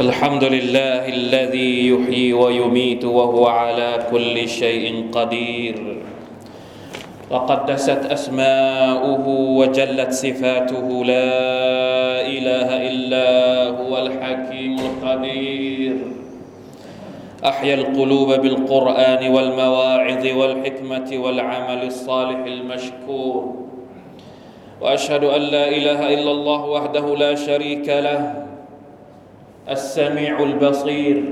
الحمد لله الذي يحيي ويميت وهو على كل شيء قدير. وقدست أسماؤه وجلت صفاته. لا إله إلا هو الحكيم القدير. أحيا القلوب بالقرآن والمواعظ والحكمة والعمل الصالح المشكور. وأشهد أن لا إله إلا الله وحده لا شريك له. السميع البصير.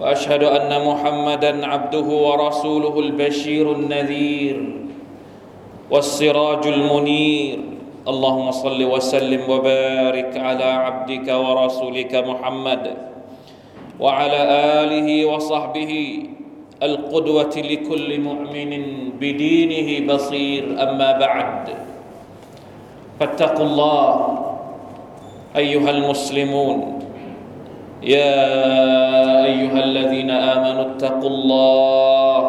وأشهد أن محمدا عبده ورسوله البشير النذير والسراج المنير. اللهم صل وسلم وبارك على عبدك ورسولك محمد وعلى آله وصحبه القدوة لكل مؤمن بدينه بصير. أما بعد فاتقوا الله أيها المسلمون. يا ايها الذين امنوا اتقوا الله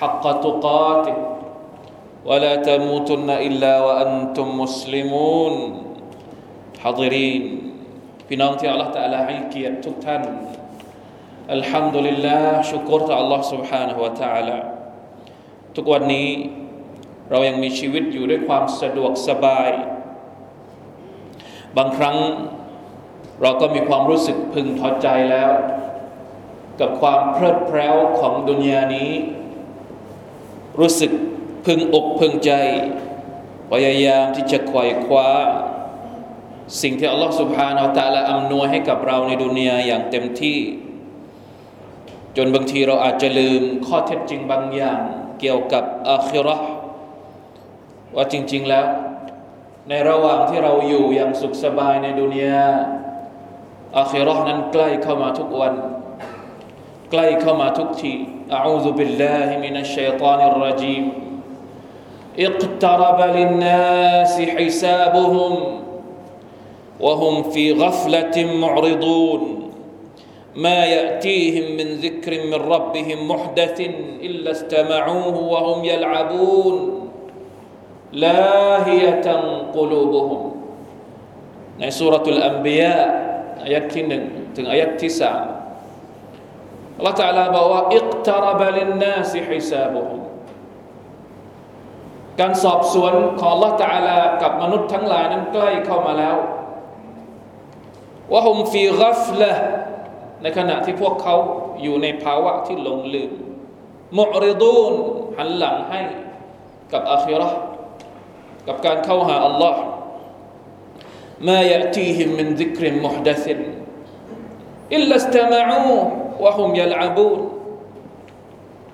حق تقاته ولا تموتن الا وانتم مسلمون حاضرين พี่น้องที่อัลลอฮฺตะลาให้เกียรติทุกท่านอัลฮัมดุลิลลาห์ชุกรต่ออัลลอฮฺ سبحانه และ تعالى ทุกวันนี้ เรายังมีชีวิตอยู่ด้วยความสะดวกสบาย บางครั้ง เราก็มีความรู้สึกพึงพอใจแล้ว กับความเพลิดเพลินของดุนยานี้ รู้สึกพึงอกพึงใจพยายามที่จะไขว่คว้า สิ่งที่อัลลอฮฺสุบฮานาอัลตะละอำนวยให้กับเราในดุนยาอย่างเต็มที่ จนบางทีเราอาจจะลืมข้อเท็จจริงบางอย่าง เกี่ยวกับอาคิรอว่าจริง ๆแล้ว ในระหว่างที่เราอยู่อย่างสุขสบายในดุนยา อาคิรอนั้นใกล้เข้ามาทุกวัน ใกล้เข้ามาทุกทีอาอูซุบิลลาฮิมินัชชัยฏานิรรจีม اقترب للناس حسابهم وهم في غفلة معرضون ما يأتيهم من ذكر من ربهم محدث إلا استمعوه وهم يلعبون لاهية قلوبهم ในสุรทูล อัมบียาอายัดที่หนึ่งถึงอายัดที่สามอัลลอฮฺ تعالى บอกว่าอิกตารบลินนาสิฮิซาบุฮุมการสอบสวนของ Allah Taala กับมนุษย์ทั้งหลายนั้นใกล้เข้ามาแล้วว่าฮุมฟีกัฟละในขณะที่พวกเขาอยู่ในภาวะที่หลงลืมมุอริดูนหันหลังให้กับอาคิรอกับการเข้าหาอัลลอฮ์ ما يأتيهم من ذكر محدث إلا استمعوه وهم يلعبون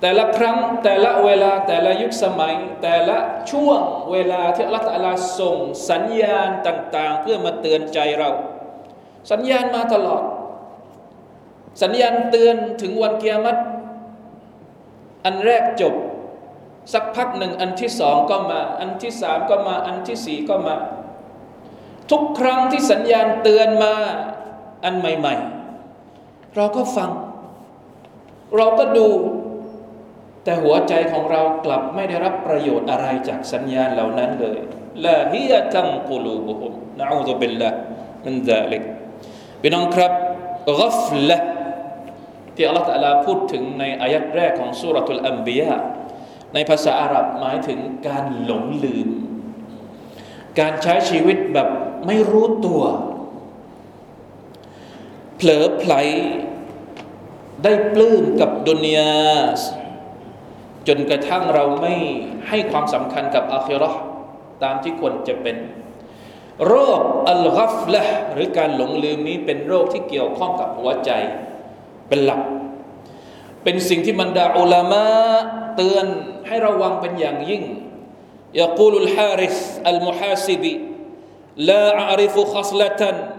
แต่ละครั้งแต่ละเวลาแต่ละยุคสมัย แต่ละช่วงเวลาที่อัลลอฮฺลาส่งสัญญาณต่าง ๆ เพื่อมาเตือนใจเรา สัญญาณมาตลอด สัญญาณเตือนถึงวันเกียรติอันแรกจบ สักพักหนึ่งอันที่สองก็มา อันที่สามก็มา อันที่สี่ก็มา ทุกครั้งที่สัญญาณเตือนมาอันใหม่ ๆ เราก็ฟัง เราก็ดู แต่หัวใจของเรากลับไม่ได้รับประโยชน์อะไรจากสัญญาณเหล่านั้นเลยลาฮิยะตังกุลูบุฮุมนะอูซุบิลละมินซาลิกพี่น้องครับกัฟละที่อัลลอฮฺตะลาพูดถึงในอายัดแรกของสุรทูลอัมบียาในภาษาอาหรับหมายถึงการหลงลืม การใช้ชีวิตแบบไม่รู้ตัว เผลอไผลได้ปลื้มกับดุนยาจนกระทั่งเราไม่ให้ความสำคัญกับอาคิรอตามที่ควรจะเป็น โรคอัลกัฟละหรือการหลงลืมนี้เป็นโรคที่เกี่ยวข้องกับหัวใจเป็นหลัก เป็นสิ่งที่บรรดาอุลามะเตือนให้ระวังเป็นอย่างยิ่ง يقول الحارث المحاسبي لا أعرف خصلة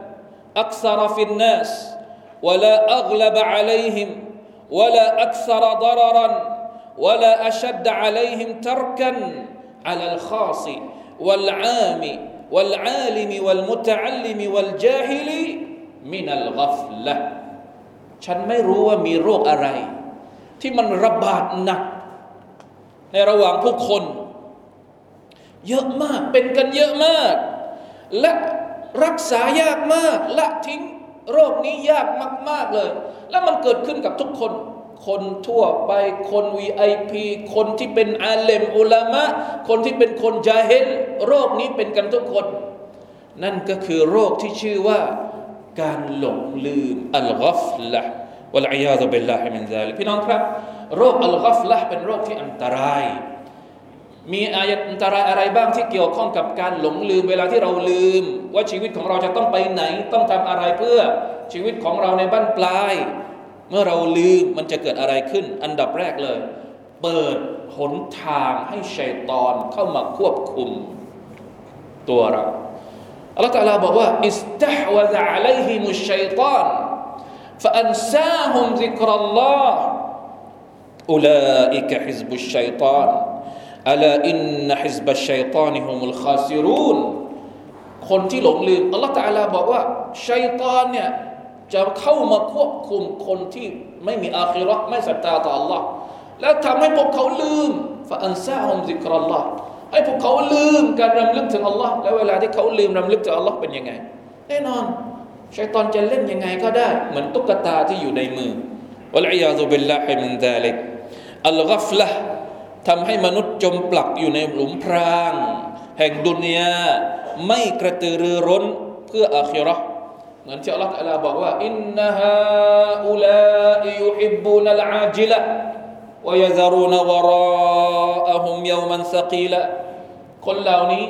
أكثر في الناس ولا أغلب عليهم ولا أكثر ضررا ولا أشد عليهم تركا على الخاص والعام والعالم والمتعلم والجاهل من الغفلة ฉันไม่รู้ว่ามีโรคอะไร ที่มันระบาดหนัก ในระหว่างผู้คน เยอะมากเป็นกันเยอะมาก และรักษายากมากละทิ้งโรคนี้ยากมาก ๆเลย แล้วมันเกิดขึ้นกับทุกคน คนทั่วไปคน VIP คนที่เป็นอาเลมอุลามะ คนที่เป็นคนจาเฮลโรคนี้เป็นกันทุกคน นั่นก็คือโรคที่ชื่อว่าการหลงลืมالغفلة والعياذ بالله من ذلك พี่น้องครับ โรค الغفلة เป็นโรคที่อันตราย มีอายะอันตรายอะไรบ้างที่เกี่ยวข้องกับการหลงลืมเวลาที่เราลืม ว่าชีวิตของเราจะต้องไปไหน ต้องทำอะไรเพื่อชีวิตของเราในบ้านปลาย เมื่อเราลืมมันจะเกิดอะไรขึ้น อันดับแรกเลย เปิดหนทางให้ชัยตอนเข้ามาควบคุมตัวเราอัลลอฮฺตะลาบอกว่าอิสตัฮวะซะอะลัยฮิมุชชัยต ألا إن حزب الشيطان هم الخاسرون؟ เป็นยังไง ทำให้มนุษย์จมปลักอยู่ในหลุมพราง แห่งดุนยาไม่กระตือรือร้นเพื่ออาคิราะห์เหมือนที่อัลลอฮฺบอกว่าอินนะฮาอุลาอิยุฮิบบูนัลอาจิละวยซารูนวะราอะฮุมยามันสกีละคนเหล่านี้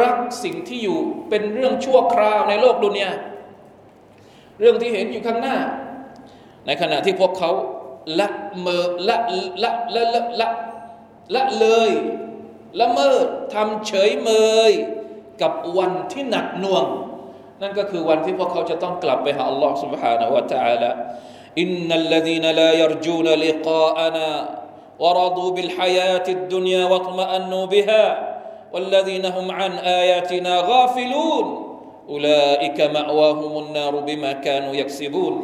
รักสิ่งที่อยู่เป็นเรื่องชั่วคราวในโลกดุนยาเรื่องที่เห็นอยู่ข้างหน้า ในขณะที่พวกเขาละเมอละละละละละ ละเลยละเมิดทำเฉยเมย กับวันที่หนักหน่วง นั่นก็คือวันที่พวกเขาจะต้องกลับไปหาอัลลอฮ์ سبحانه และ تعالى إن الذين لا يرجون لقاءنا ورضوا بالحياة الدنيا واطمأنوا بها والذين هم عن آياتنا غافلون أولئك مأواهم النار بما كانوا يكسبون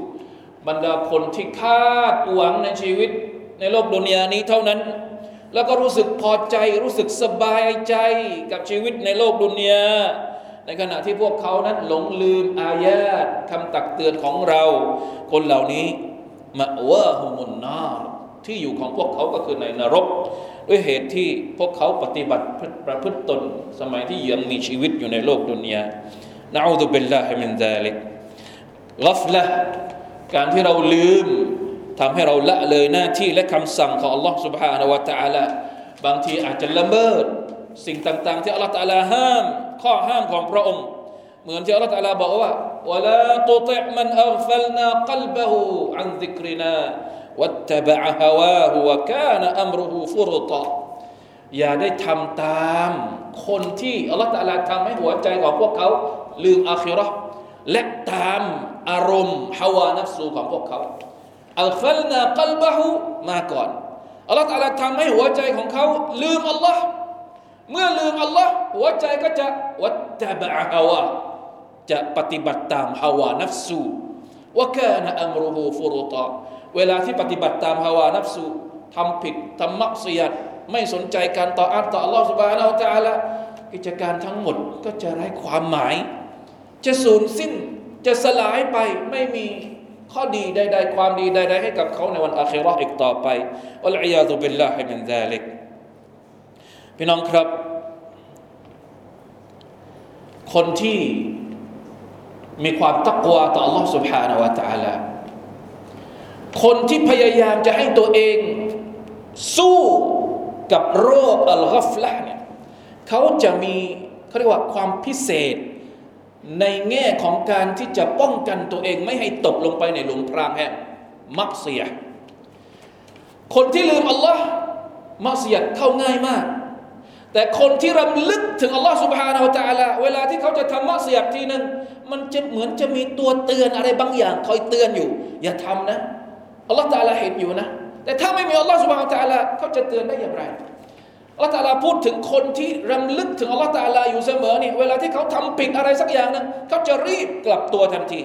บรรดาคนที่คาดหวังในชีวิตในโลกดุนยานี้เท่านั้น แล้วก็รู้สึกพอใจรู้สึกสบายใจกับชีวิตในโลกดุนยาในขณะที่พวกเขานั้นหลงลืมอายาตคำตักเตือนของเรา คนเหล่านี้มะวะฮุมุนนาที่อยู่ของพวกเขาก็คือในนรก ด้วยเหตุที่พวกเขาปฏิบัติประพฤติตนสมัยที่ยังมีชีวิตอยู่ในโลกดุนยาنعوذ بالله من ذلك غفلة การที่เราลืม ทำให้เราละเลยหน้าที่และคำสั่งของ Allah سبحانه และ تعالى บางทีอาจจะละเมิด สิ่งต่าง ๆ ที่ Allah تعالى ห้าม ข้อห้ามของพระองค์ เหมือนที่ Allah تعالى บอกว่า ولا تطع من أغفلنا قلبه عن ذكرنا واتبع هواه وكان أمره فرطا อย่าได้ทำตามคนที่อัลลอฮฺตะลาทำให้หัวใจของพวกเขาลืมอาคิเราะห์และตามอารมณ์ฮาวานัฟสูของพวกเขา อัลฟัลนากัลบะฮูมาก่อนอัลลอฮฺตะลาทำให้หัวใจของเขาลืมอัลลอฮ์เมื่อลืมอัลลอฮ์หัวใจก็จะวัตตะบะฮาวาจะปฏิบัติตามฮาวานัฟสูว่าแค่นอัมรุฮูฟุรุตาเวลาที่ปฏิบัติตามฮาวานัฟสูทำผิดทำมักเสียดไม่สนใจการต่ออัตต่ออัลลอฮฺสุบานาอัลตะอาลากิจการทั้งหมดก็จะไร้ความหมาย จะสูญสิ้นจะสลายไปไม่มี ข้อดีใดๆความดีใดๆให้กับเขาในวันอาคิเราะห์อีกต่อไปอัลอยาตุบิลลาฮิมินซาลิกพี่น้องครับ คนที่มีความตักวาต่อ Allah سبحانه และ تعالى คนที่พยายามจะให้ตัวเองสู้กับโรคอัลกัฟละเนี่ยเขาจะมีเขาเรียกว่าความพิเศษ ในแง่ของการที่จะป้องกันตัวเองไม่ให้ตกลงไปในหลุมพรางแห่มักเสีย คนที่ลืมอัลลอฮ์มักเสียเข้าง่ายมาก แต่คนที่รำลึกถึงอัลลอฮ์สุบฮานาอัลตะลาเวลาที่เขาจะทำมักเสียทีนึงมันจะเหมือนจะมีตัวเตือนอะไรบางอย่าง คอยเตือนอยู่ อย่าทำนะอัลลอฮ์ตะลาเห็นอยู่นะ แต่ถ้าไม่มีอัลลอฮ์สุบฮานาอัลตะลาเขาจะเตือนได้อย่างไร อัลลอฮฺตาลาพูดถึงคนที่รำลึกถึงอัลลอฮฺตาลาอยู่เสมอนี่เวลาที่เขาทำผิดอะไรสักอย่างนึงเขาจะรีบกลับตัวทันที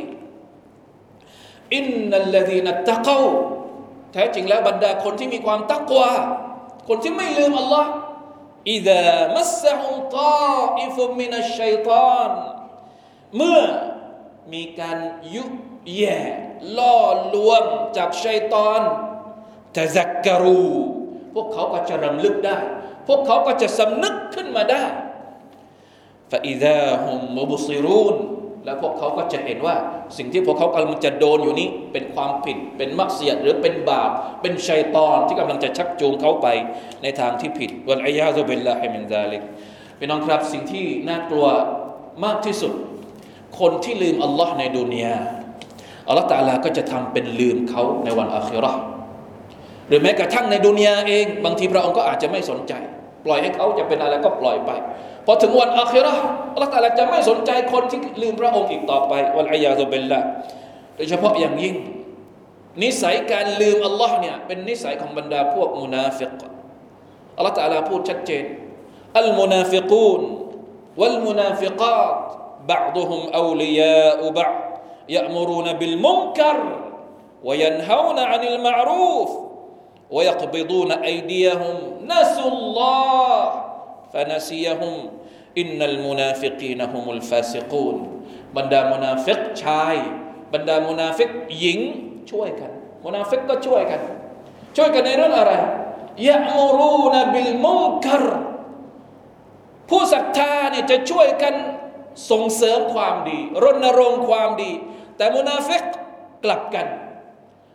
อินนัลลดีนัตตะกาแท้จริงแล้วบรรดาคนที่มีความตักวาคนที่ไม่ลืมอัลลอฮ์อิดะมัสซะฮุตาอิฟุมินัชชัยตานเมื่อมีการยุแย่ล่อลวงจากชัยตอนต่ซักกรู พวกเขาก็จะรำลึกได้ พวกเขาก็จะสำนึกขึ้นมาได้ฟาอิดาฮุมมุบซิรูนแล้วพวกเขาก็จะเห็นว่า สิ่งที่พวกเขากำลังจะโดนอยู่นี้ เป็นความผิดเป็นมักเสียดหรือเป็นบาป เป็นชัยตอนที่กำลังจะชักจูงเขาไปในทางที่ผิดวันอายาตุบิลลาฮิมินซาลิกพี่น้องครับสิ่งที่น่ากลัวมากที่สุด คนที่ลืมอัลลอฮ์ในดุนยาอัลลอฮ์ตาลาก็จะทำเป็นลืมเขาในวันอาคิราะห์หรือแม้กระทั่งในดุนยาเอง บางทีพระองค์ก็อาจจะไม่สนใจ ปล่อยให้เขาจะเป็นอะไรก็ปล่อยไปพอถึงวันอาคิเราะห์อัลลอฮ์ตาลาจะไม่สนใจคนที่ลืมพระองค์อีกต่อไปวันอายาตุเบลละโดยเฉพาะอย่างยิ่ง นิสัยการลืมอัลลอฮ์เนี่ยเป็นนิสัยของบรรดาพวกมุนาฟิกอัลลอฮ์ตาลาพูดชัดเจนอัลมุนาฟิกูนวัลมุนาฟิกาต بعضهم أولياء بعض يأمرون بالمنكر وينهون عن المعروف ويقبضون أيديهم نسوا الله فنسيهم إن المنافقين هم الفاسقون บรรดามุนาฟิกชายบรรดามุนาฟิกหญิงช่วยกันมุนาฟิกก็ช่วยกัน ช่วยกันในเรื่องอะไรยะมูรูนบิลมุนกรผู้ศรัทธาเนี่ยจะช่วยกันส่งเสริมความดี รณรงค์ความดี แต่มุนาฟิกกลับกัน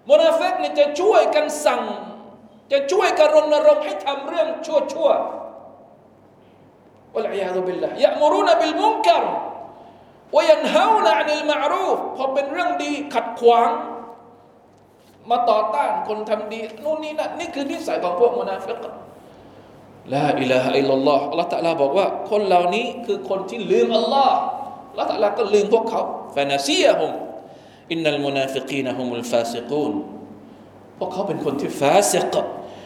มุนาฟิกเนี่ยจะช่วยกันสั่ง จะช่วยกันรณรงค์ให้ทำเรื่องชั่วชั่วوالعياذ بالله يأمرون بالمنكر وينهون عن المعروف พอเป็นเรื่องดีขัดขวาง มาต่อต้านคนทำดีนู่นนี่นั่นนี่คือนิสัยของพวกมุนาฟิกلا إله إلا الله อัลลอฮ์ تعالى บอกว่า คนเหล่านี้คือคนที่ลืมอัลลอฮ์อัลลอฮ์ تعالى ก็ลืมพวกเขา فنسيهم إن المنافقين هم الفاسقون พวกเขาเป็นคนที่ฟาซิก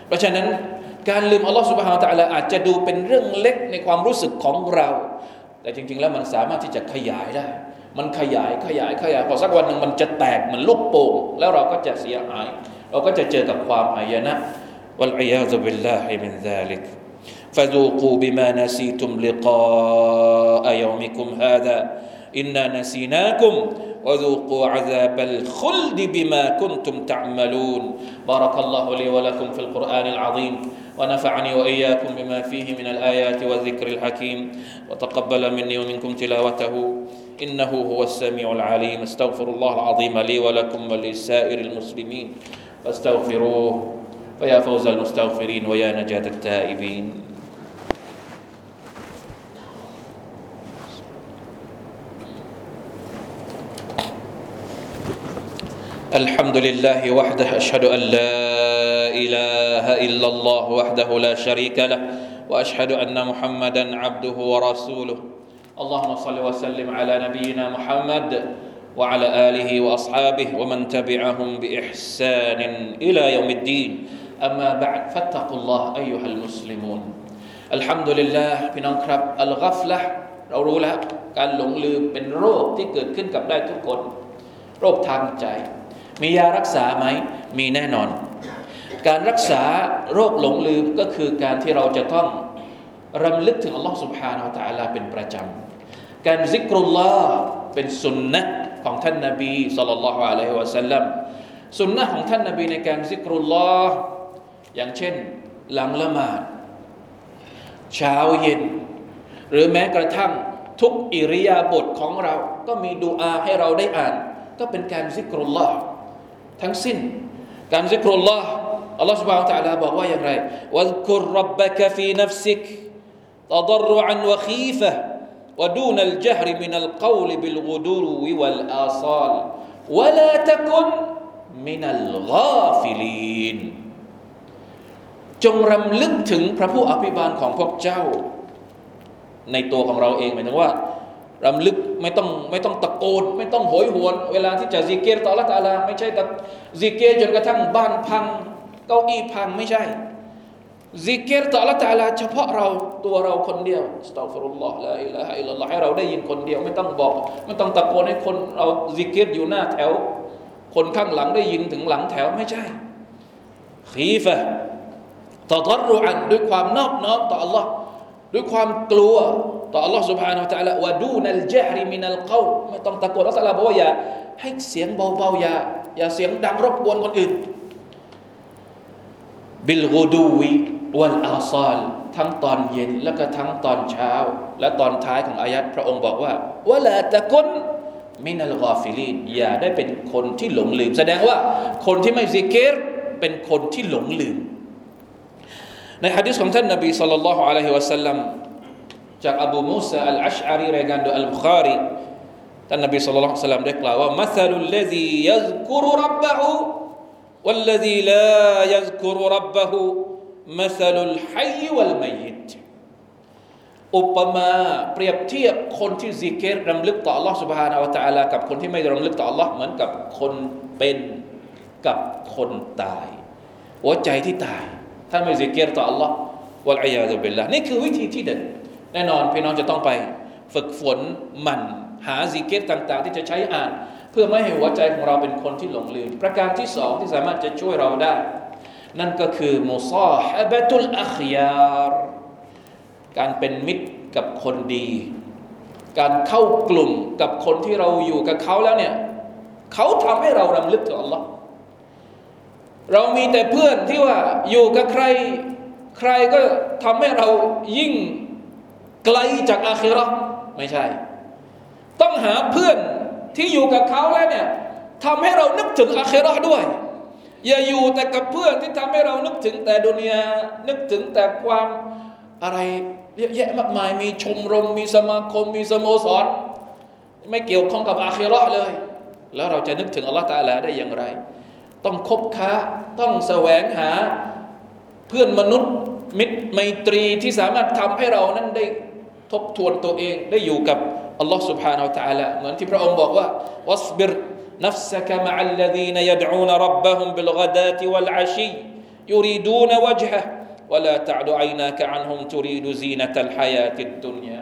เพราะฉะนั้นการลืมอัลลอฮ์ سبحانه และ تعالى อาจจะดูเป็นเรื่องเล็กในความรู้สึกของเรา แต่จริงๆแล้วมันสามารถที่จะขยายได้ มันขยายขยายขยายพอสักวันหนึ่งมันจะแตกเหมือนลูกโป่งแล้วเราก็จะเสียหาย เราก็จะเจอกับความหายนะวัลอียาซุบิลลาฮิมินซาลิก فذوقوا بما نسيتم لقاء يومكم هذا إنا نسيناكم وذوقوا عذاب الخلد بما كنتم تعملون. بارك الله لي ولكم في القرآن العظيم ونفعني وإياكم بما فيه من الآيات والذكر الحكيم. وتقبل مني ومنكم تلاوته إنه هو السميع العليم. استغفر الله العظيم لي ولكم ولسائر المسلمين. فاستغفروه فيا فوز المستغفرين ويا نجاة التائبين. الحمد لله وحده أشهد أن لا إله إلا الله وحده لا شريك له وأشهد أن محمدا عبده ورسوله. اللهم صل وسلم على نبينا محمد وعلى آله وأصحابه ومن تبعهم بإحسان إلى يوم الدين. أما بعد فاتقوا الله أيها المسلمون. الحمد لله พี่น้องครับอัลกัฟละเรารู้แล้วการหลงลืมเป็นโรคที่เกิดขึ้นกับได้ทุกคน.โรคทางใจ มียารักษาไหม มีแน่นอน การรักษาโรคหลงลืมก็คือการที่เราจะต้องรำลึกถึงอัลลอฮ์ سبحانه และ تعالى เป็นประจำ การซิกรุลลอฮ์เป็นสุนนะของท่านนาบีสัลลัลลอฮุอะลัยฮิวะสัลลัมสุนนะของท่านนาบีในการซิกรุลลอฮ์อย่างเช่น หลังละหมาด เช้าเย็น หรือแม้กระทั่งทุกอิริยาบถของเรา ก็มีดูอาให้เราได้อ่าน ก็เป็นการซิกรุลลอฮ์ ทั้งสิ้น การซิกรุลลอฮ์อัลลอฮฺ سبحانه และ تعالى บอกว่าอย่างไรวัซกุรรับบักฟีนัฟซิก تضرعا وخيفة ودون الجهر من القول بالغدو والآصال ولا تكن من الغافلين จงรำลึกถึงพระผู้อภิบาลของพวกเจ้า ในตัวของเราเองหมายถึงว่า รำลึกไม่ต้องไม่ต้องตะโกน ไม่ต้องโหยหวน เวลาที่จะซิกิรต่ออัลลอฮ์ تعالى ไม่ใช่จะซิกิรจนกระทั่งบ้านพังเก้าอี้พังไม่ใช่ซิกิรต่ออัลลอฮ์ تعالى เฉพาะเราตัวเราคนเดียวأستغفر الله لا إله إلا الله ให้เราได้ยินคนเดียวไม่ต้องบอก ไม่ต้องตะโกนให้คนเราซิกิรอยู่หน้าแถว คนข้างหลังได้ยินถึงหลังแถวไม่ใช่ขีฟะตะตรุอันด้วยความนอบน้อมต่อ Allah ด้วยความกลัว ต่อ Allah سبحانه และ تعالى วะดูนัลจฮริมินัลกาวไม่ต้องตะโกนอัลลอฮ์บอกว่าอย่าให้เสียงเบาๆอย่าอย่าเสียงดังรบกวนคนอื่นบิลกูดูวิวัลอาซาลทั้งตอนเย็นแล้วก็ทั้งตอนเช้า และตอนท้ายของอายัดพระองค์บอกว่าวะลาตะกุนมินัลกาฟิลีนอย่าได้เป็นคนที่หลงลืม แสดงว่าคนที่ไม่ซิกเกตเป็นคนที่หลงลืม ในฮะดิษของท่านนบีสัลลัลลอฮุอะลัยฮิวะสัลลัม จากอบูมูซาอัลอัชอารีรายงานโดยอัลบุคารีท่านนบีสัลลัลลอฮุอะลัยฮิวะสัลลัมได้กล่าวว่ามัสลุลลซียัซกุรุรับะฮู والذي لا يذكر ربه مثل الحي والميت อุปมาเปรียบเทียบคนที่ซิกเกตรำลึกต่อ Allah سبحانه และ تعالى กับคนที่ไม่รำลึกต่อ Allah เหมือนกับคนเป็นกับคนตาย หัวใจที่ตาย ถ้าไม่ซิกเกตต่อ Allah วะลัยยาตุบิลละนี่คือวิธีที่เด่น แน่นอนพี่น้องจะต้องไปฝึกฝนหมั่น หาซิกเกตต่างๆ ที่จะใช้อ่าน เพื่อไม่ให้หัวใจของเราเป็นคนที่หลงลืม ประการที่สองที่สามารถจะช่วยเราได้ นั่นก็คือมุซาฮบะตุลอัคยารการเป็นมิตรกับคนดี การเข้ากลุ่มกับคนที่เราอยู่กับเขาแล้วเนี่ยเขาทำให้เรารำลึกถึงอัลลอฮ์เรามีแต่เพื่อนที่ว่าอยู่กับใคร ใครก็ทำให้เรายิ่ง ไกลจากอาคิรอไม่ใช่ ต้องหาเพื่อนที่อยู่กับเขาแล้วเนี่ยทำให้เรานึกถึงอาคิรอด้วย อย่าอยู่แต่กับเพื่อนที่ทำให้เรานึกถึงแต่ดุนยานึกถึงแต่ความอะไรเยอะแยะมากมายมีชมรมมีสมาคมมีสโมสร ไม่เกี่ยวข้องกับอาคิรอเลย แล้วเราจะนึกถึงอัลลอฮฺตาลาได้อย่างไร ต้องคบค้าต้องแสวงหาเพื่อนมนุษย์มิตรไมตรีที่สามารถทำให้เรานั้นได้ ทบทวนตัวเองได้อยู่กับอัลลอฮฺ سبحانه และ تعالى เหมือนที่พระองค์บอกว่าวัสบิร نفسك مع الذين يدعون ربهم بالغداة والعشي يريدون وجهه ولا تعد عيناك عنهم تريد زينة الحياة الدنيا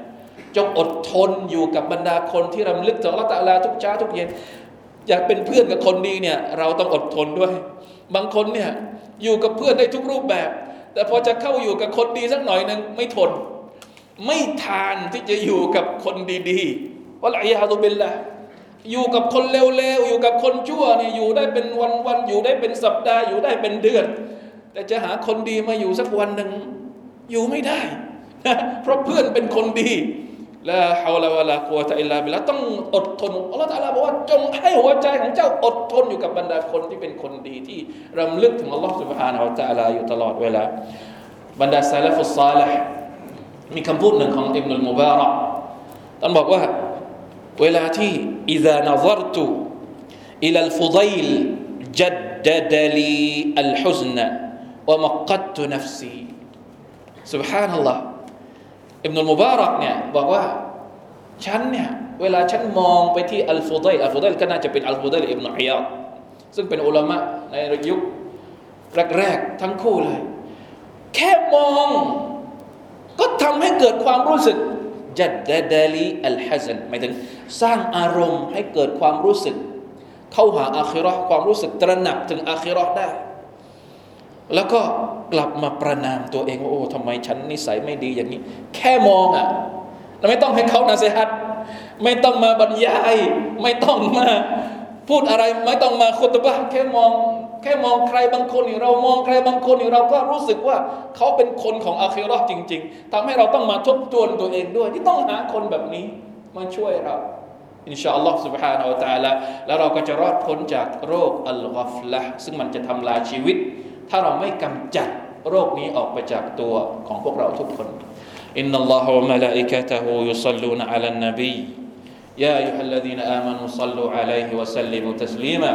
จงอดทนอยู่กับบรรดาคนที่รำลึกถึงอัลลอฮฺตะลาทุกเช้าทุกเย็นอยากเป็นเพื่อนกับคนดีเนี่ยเราต้องอดทนด้วย บางคนเนี่ยอยู่กับเพื่อนได้ทุกรูปแบบ แต่พอจะเข้าอยู่กับคนดีสักหน่อยหนึ่งไม่ทน ไม่ทานที่จะอยู่กับคนดีๆวะลัยฮะตุบิลละอยู่กับคนเลวๆอยู่กับคนชั่วเนี่ยอยู่ได้เป็นวันๆอยู่ได้เป็นสัปดาห์อยู่ได้เป็นเดือน แต่จะหาคนดีมาอยู่สักวันหนึ่งอยู่ไม่ได้เพราะเพื่อนเป็นคนดีละฮาวลาวะลากัวตะอิลลาบิละต้องอดทนอัลลอฮฺตะลาบอกว่าจงให้หัวใจของเจ้าอดทนอยู่กับบรรดาคนที่เป็นคนดีที่รำลึกถึงอัลลอฮฺสุบฮานาอัลตะลาอยู่ตลอดเวลาบรรดาซาลฟุสซาลห์ มีคำพูดหนึ่งของอิบนุลมุบาระท่านบอกว่าเวลาที่ إذا نظرت إلى الفضيل جدد لي الحزن ومقدت نفسي سبحان الله อิบนุลมุบารักเนี่ยบอกว่าฉันเนี่ยเวลาฉันมองไปที่อัลฟุดัยอัลฟุดัยก็น่าจะเป็นอัลฟุดัยอิบนุอิยาดซึ่งเป็นอุลามะในยุคแรกๆทั้งคู่เลย แค่มอง ก็ทำให้เกิดความรู้สึกจัดดดาลีอัลฮัซันหมายถึงสร้างอารมณ์ให้เกิดความรู้สึก เข้าหาอาคิรอความรู้สึกตระหนักถึงอาคิรอได้ แล้วก็กลับมาประนามตัวเองว่าโอ้ทำไมฉันนิสัยไม่ดีอย่างนี้ แค่มองอะไม่ต้องให้เขานาเซฮัตไม่ต้องมาบรรยาย ไม่ต้องมาพูดอะไร ไม่ต้องมาคุตบะแค่มอง ค่มองใครบางคนนี่เรามองใครบางคนนี่เราก็รู้สึกว่าเขาเป็นคนของอาคิรอจริง ๆ ทำให้เราต้องมาทบทวนตัวเองด้วย ที่ต้องหาคนแบบนี้มาช่วยเราอินชาอัลลอฮ์ سبحانه และ تعالى แล้วเราก็จะรอดพ้นจากโรคอัลกอฟละซึ่งมันจะทำลายชีวิต ถ้าเราไม่กำจัดโรคนี้ออกไปจากตัวของพวกเราทุกคนอินนัลลอฮฺวะมะลาอิกะตะฮูยุศ็อลลูนอะลันนบี يا أيها الذين آمنوا صلوا عليه وسلموا تسليما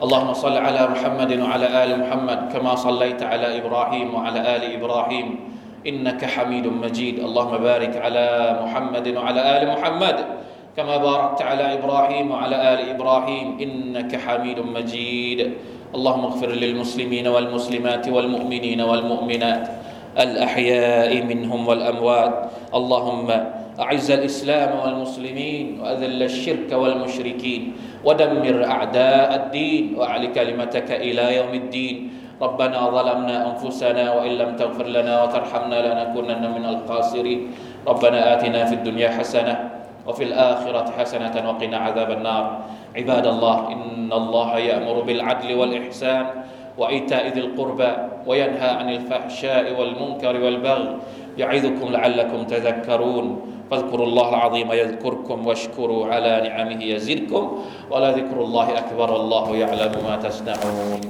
اللهم صل على محمد وعلى آل محمد كما صليت على إبراهيم وعلى آل إبراهيم. إنك حميد مجيد. اللهم بارك على محمد وعلى آل محمد كما باركت على إبراهيم وعلى آل إبراهيم. إنك حميد مجيد. اللهم اغفر للمسلمين والمسلمات والمؤمنين والمؤمنات. الأحياء منهم والأموات. اللهم أعز الإسلام والمسلمين وأذل الشرك والمشركين ودمر أعداء الدين وأعل كلمتك إلى يوم الدين. ربنا ظلمنا أنفسنا وإن لم تغفر لنا وترحمنا لنكونن من الخاسرين. ربنا آتنا في الدنيا حسنة وفي الآخرة حسنة وقنا عذاب النار. عباد الله إن الله يأمر بالعدل والإحسان وإيتاء ذي القربى وينهى عن الفحشاء والمنكر والبغي. يعظكم لعلكم تذكرون. فاذكروا الله العظيم يذكركم واشكروا على نعمه يزدكم ولذكر الله أكبر والله يعلم ما تصنعون